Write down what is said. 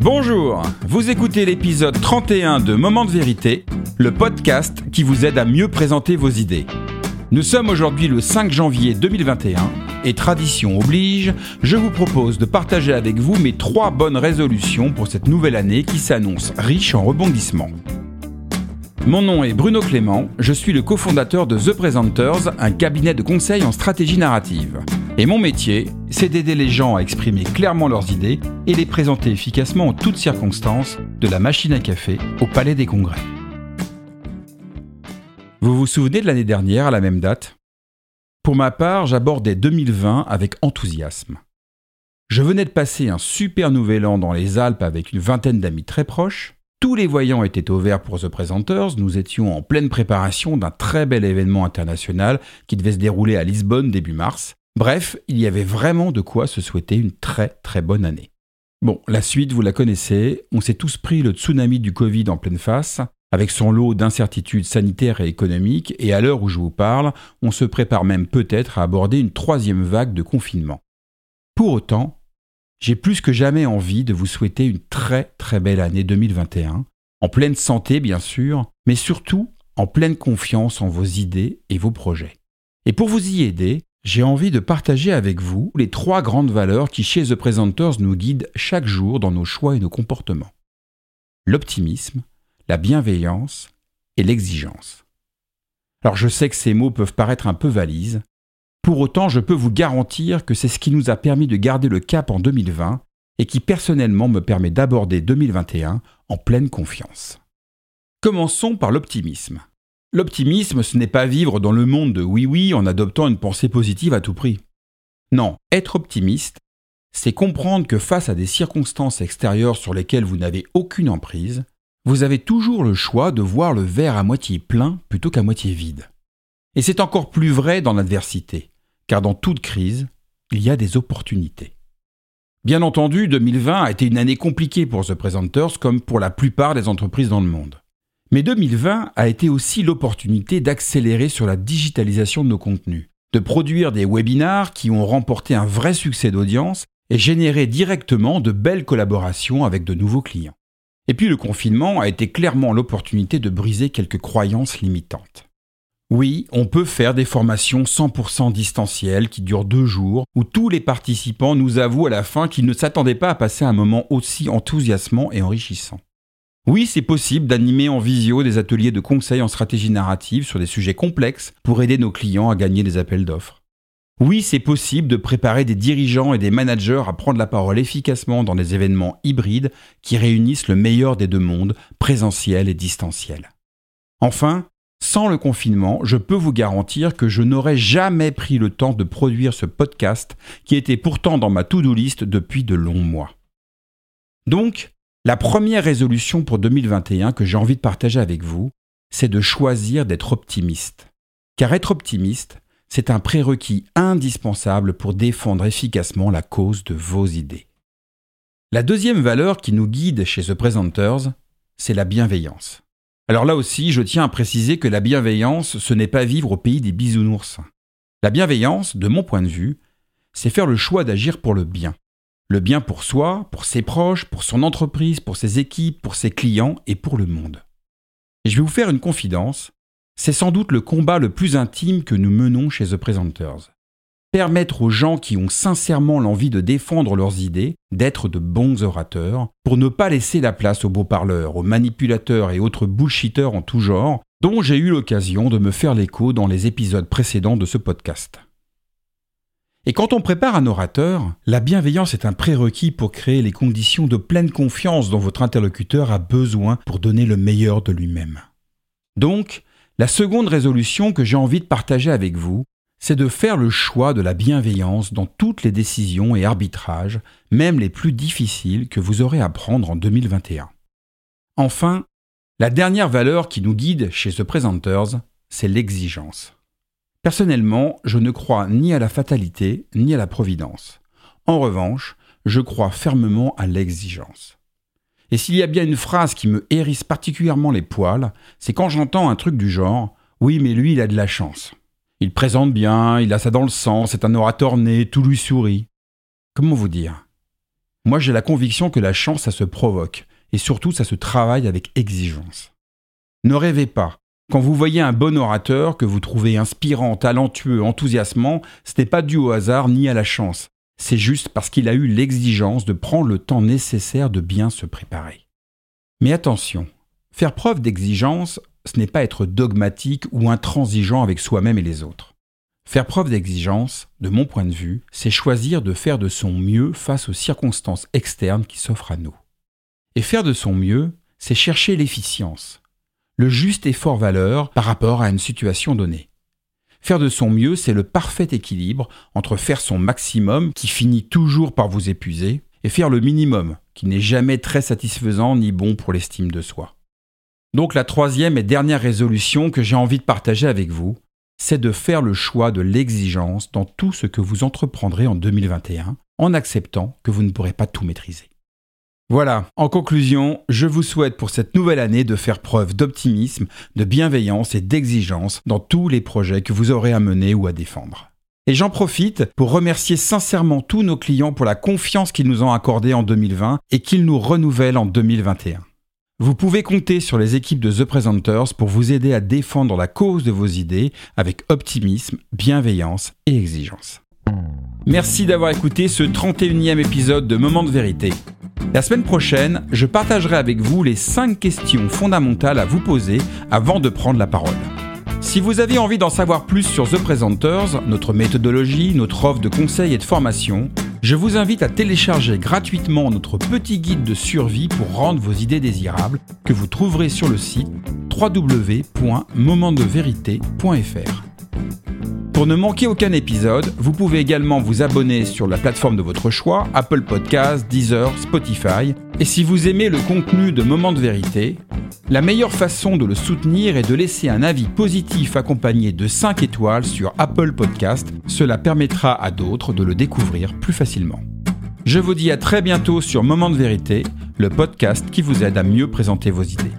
Bonjour, vous écoutez l'épisode 31 de Moment de vérité, le podcast qui vous aide à mieux présenter vos idées. Nous sommes aujourd'hui le 5 janvier 2021 et tradition oblige, je vous propose de partager avec vous mes trois bonnes résolutions pour cette nouvelle année qui s'annonce riche en rebondissements. Mon nom est Bruno Clément, je suis le cofondateur de The Presenters, un cabinet de conseil en stratégie narrative. Et mon métier, c'est d'aider les gens à exprimer clairement leurs idées et les présenter efficacement en toutes circonstances, de la machine à café au palais des congrès. Vous vous souvenez de l'année dernière à la même date? Pour ma part, j'abordais 2020 avec enthousiasme. Je venais de passer un super nouvel an dans les Alpes avec une vingtaine d'amis très proches. Tous les voyants étaient au vert pour The Presenters. Nous étions en pleine préparation d'un très bel événement international qui devait se dérouler à Lisbonne début mars. Bref, il y avait vraiment de quoi se souhaiter une très très bonne année. Bon, la suite, vous la connaissez. On s'est tous pris le tsunami du Covid en pleine face, avec son lot d'incertitudes sanitaires et économiques, et à l'heure où je vous parle, on se prépare même peut-être à aborder une troisième vague de confinement. Pour autant, j'ai plus que jamais envie de vous souhaiter une très très belle année 2021, en pleine santé bien sûr, mais surtout en pleine confiance en vos idées et vos projets. Et pour vous y aider, j'ai envie de partager avec vous les trois grandes valeurs qui chez The Presenters nous guident chaque jour dans nos choix et nos comportements. L'optimisme, la bienveillance et l'exigence. Alors je sais que ces mots peuvent paraître un peu valises, pour autant je peux vous garantir que c'est ce qui nous a permis de garder le cap en 2020 et qui personnellement me permet d'aborder 2021 en pleine confiance. Commençons par l'optimisme. L'optimisme, ce n'est pas vivre dans le monde de oui-oui en adoptant une pensée positive à tout prix. Non, être optimiste, c'est comprendre que face à des circonstances extérieures sur lesquelles vous n'avez aucune emprise, vous avez toujours le choix de voir le verre à moitié plein plutôt qu'à moitié vide. Et c'est encore plus vrai dans l'adversité, car dans toute crise, il y a des opportunités. Bien entendu, 2020 a été une année compliquée pour The Presenters comme pour la plupart des entreprises dans le monde. Mais 2020 a été aussi l'opportunité d'accélérer sur la digitalisation de nos contenus, de produire des webinars qui ont remporté un vrai succès d'audience et généré directement de belles collaborations avec de nouveaux clients. Et puis le confinement a été clairement l'opportunité de briser quelques croyances limitantes. Oui, on peut faire des formations 100% distancielles qui durent deux jours, où tous les participants nous avouent à la fin qu'ils ne s'attendaient pas à passer un moment aussi enthousiasmant et enrichissant. Oui, c'est possible d'animer en visio des ateliers de conseil en stratégie narrative sur des sujets complexes pour aider nos clients à gagner des appels d'offres. Oui, c'est possible de préparer des dirigeants et des managers à prendre la parole efficacement dans des événements hybrides qui réunissent le meilleur des deux mondes, présentiel et distanciel. Enfin, sans le confinement, je peux vous garantir que je n'aurais jamais pris le temps de produire ce podcast qui était pourtant dans ma to-do list depuis de longs mois. Donc, la première résolution pour 2021 que j'ai envie de partager avec vous, c'est de choisir d'être optimiste. Car être optimiste, c'est un prérequis indispensable pour défendre efficacement la cause de vos idées. La deuxième valeur qui nous guide chez The Presenters, c'est la bienveillance. Alors là aussi, je tiens à préciser que la bienveillance, ce n'est pas vivre au pays des bisounours. La bienveillance, de mon point de vue, c'est faire le choix d'agir pour le bien. Le bien pour soi, pour ses proches, pour son entreprise, pour ses équipes, pour ses clients et pour le monde. Et je vais vous faire une confidence, c'est sans doute le combat le plus intime que nous menons chez The Presenters. Permettre aux gens qui ont sincèrement l'envie de défendre leurs idées d'être de bons orateurs, pour ne pas laisser la place aux beaux parleurs, aux manipulateurs et autres bullshitters en tout genre, dont j'ai eu l'occasion de me faire l'écho dans les épisodes précédents de ce podcast. Et quand on prépare un orateur, la bienveillance est un prérequis pour créer les conditions de pleine confiance dont votre interlocuteur a besoin pour donner le meilleur de lui-même. Donc, la seconde résolution que j'ai envie de partager avec vous, c'est de faire le choix de la bienveillance dans toutes les décisions et arbitrages, même les plus difficiles que vous aurez à prendre en 2021. Enfin, la dernière valeur qui nous guide chez The Presenters, c'est l'exigence. Personnellement, je ne crois ni à la fatalité ni à la providence. En revanche, je crois fermement à l'exigence. Et s'il y a bien une phrase qui me hérisse particulièrement les poils, c'est quand j'entends un truc du genre Oui, mais lui, il a de la chance. Il présente bien, il a ça dans le sang, c'est un orateur né, tout lui sourit. Comment vous dire? Moi, j'ai la conviction que la chance, ça se provoque, et surtout, ça se travaille avec exigence. Ne rêvez pas. Quand vous voyez un bon orateur que vous trouvez inspirant, talentueux, enthousiasmant, ce n'est pas dû au hasard ni à la chance. C'est juste parce qu'il a eu l'exigence de prendre le temps nécessaire de bien se préparer. Mais attention, faire preuve d'exigence, ce n'est pas être dogmatique ou intransigeant avec soi-même et les autres. Faire preuve d'exigence, de mon point de vue, c'est choisir de faire de son mieux face aux circonstances externes qui s'offrent à nous. Et faire de son mieux, c'est chercher l'efficience, le juste effort valeur par rapport à une situation donnée. Faire de son mieux, c'est le parfait équilibre entre faire son maximum, qui finit toujours par vous épuiser, et faire le minimum, qui n'est jamais très satisfaisant ni bon pour l'estime de soi. Donc la troisième et dernière résolution que j'ai envie de partager avec vous, c'est de faire le choix de l'exigence dans tout ce que vous entreprendrez en 2021, en acceptant que vous ne pourrez pas tout maîtriser. Voilà, en conclusion, je vous souhaite pour cette nouvelle année de faire preuve d'optimisme, de bienveillance et d'exigence dans tous les projets que vous aurez à mener ou à défendre. Et j'en profite pour remercier sincèrement tous nos clients pour la confiance qu'ils nous ont accordée en 2020 et qu'ils nous renouvellent en 2021. Vous pouvez compter sur les équipes de The Presenters pour vous aider à défendre la cause de vos idées avec optimisme, bienveillance et exigence. Merci d'avoir écouté ce 31e épisode de Moment de vérité. La semaine prochaine, je partagerai avec vous les 5 questions fondamentales à vous poser avant de prendre la parole. Si vous avez envie d'en savoir plus sur The Presenters, notre méthodologie, notre offre de conseils et de formation, je vous invite à télécharger gratuitement notre petit guide de survie pour rendre vos idées désirables que vous trouverez sur le site www.momentdevérité.fr. Pour ne manquer aucun épisode, vous pouvez également vous abonner sur la plateforme de votre choix, Apple Podcasts, Deezer, Spotify. Et si vous aimez le contenu de Moment de vérité, la meilleure façon de le soutenir est de laisser un avis positif accompagné de 5 étoiles sur Apple Podcast. Cela permettra à d'autres de le découvrir plus facilement. Je vous dis à très bientôt sur Moment de vérité, le podcast qui vous aide à mieux présenter vos idées.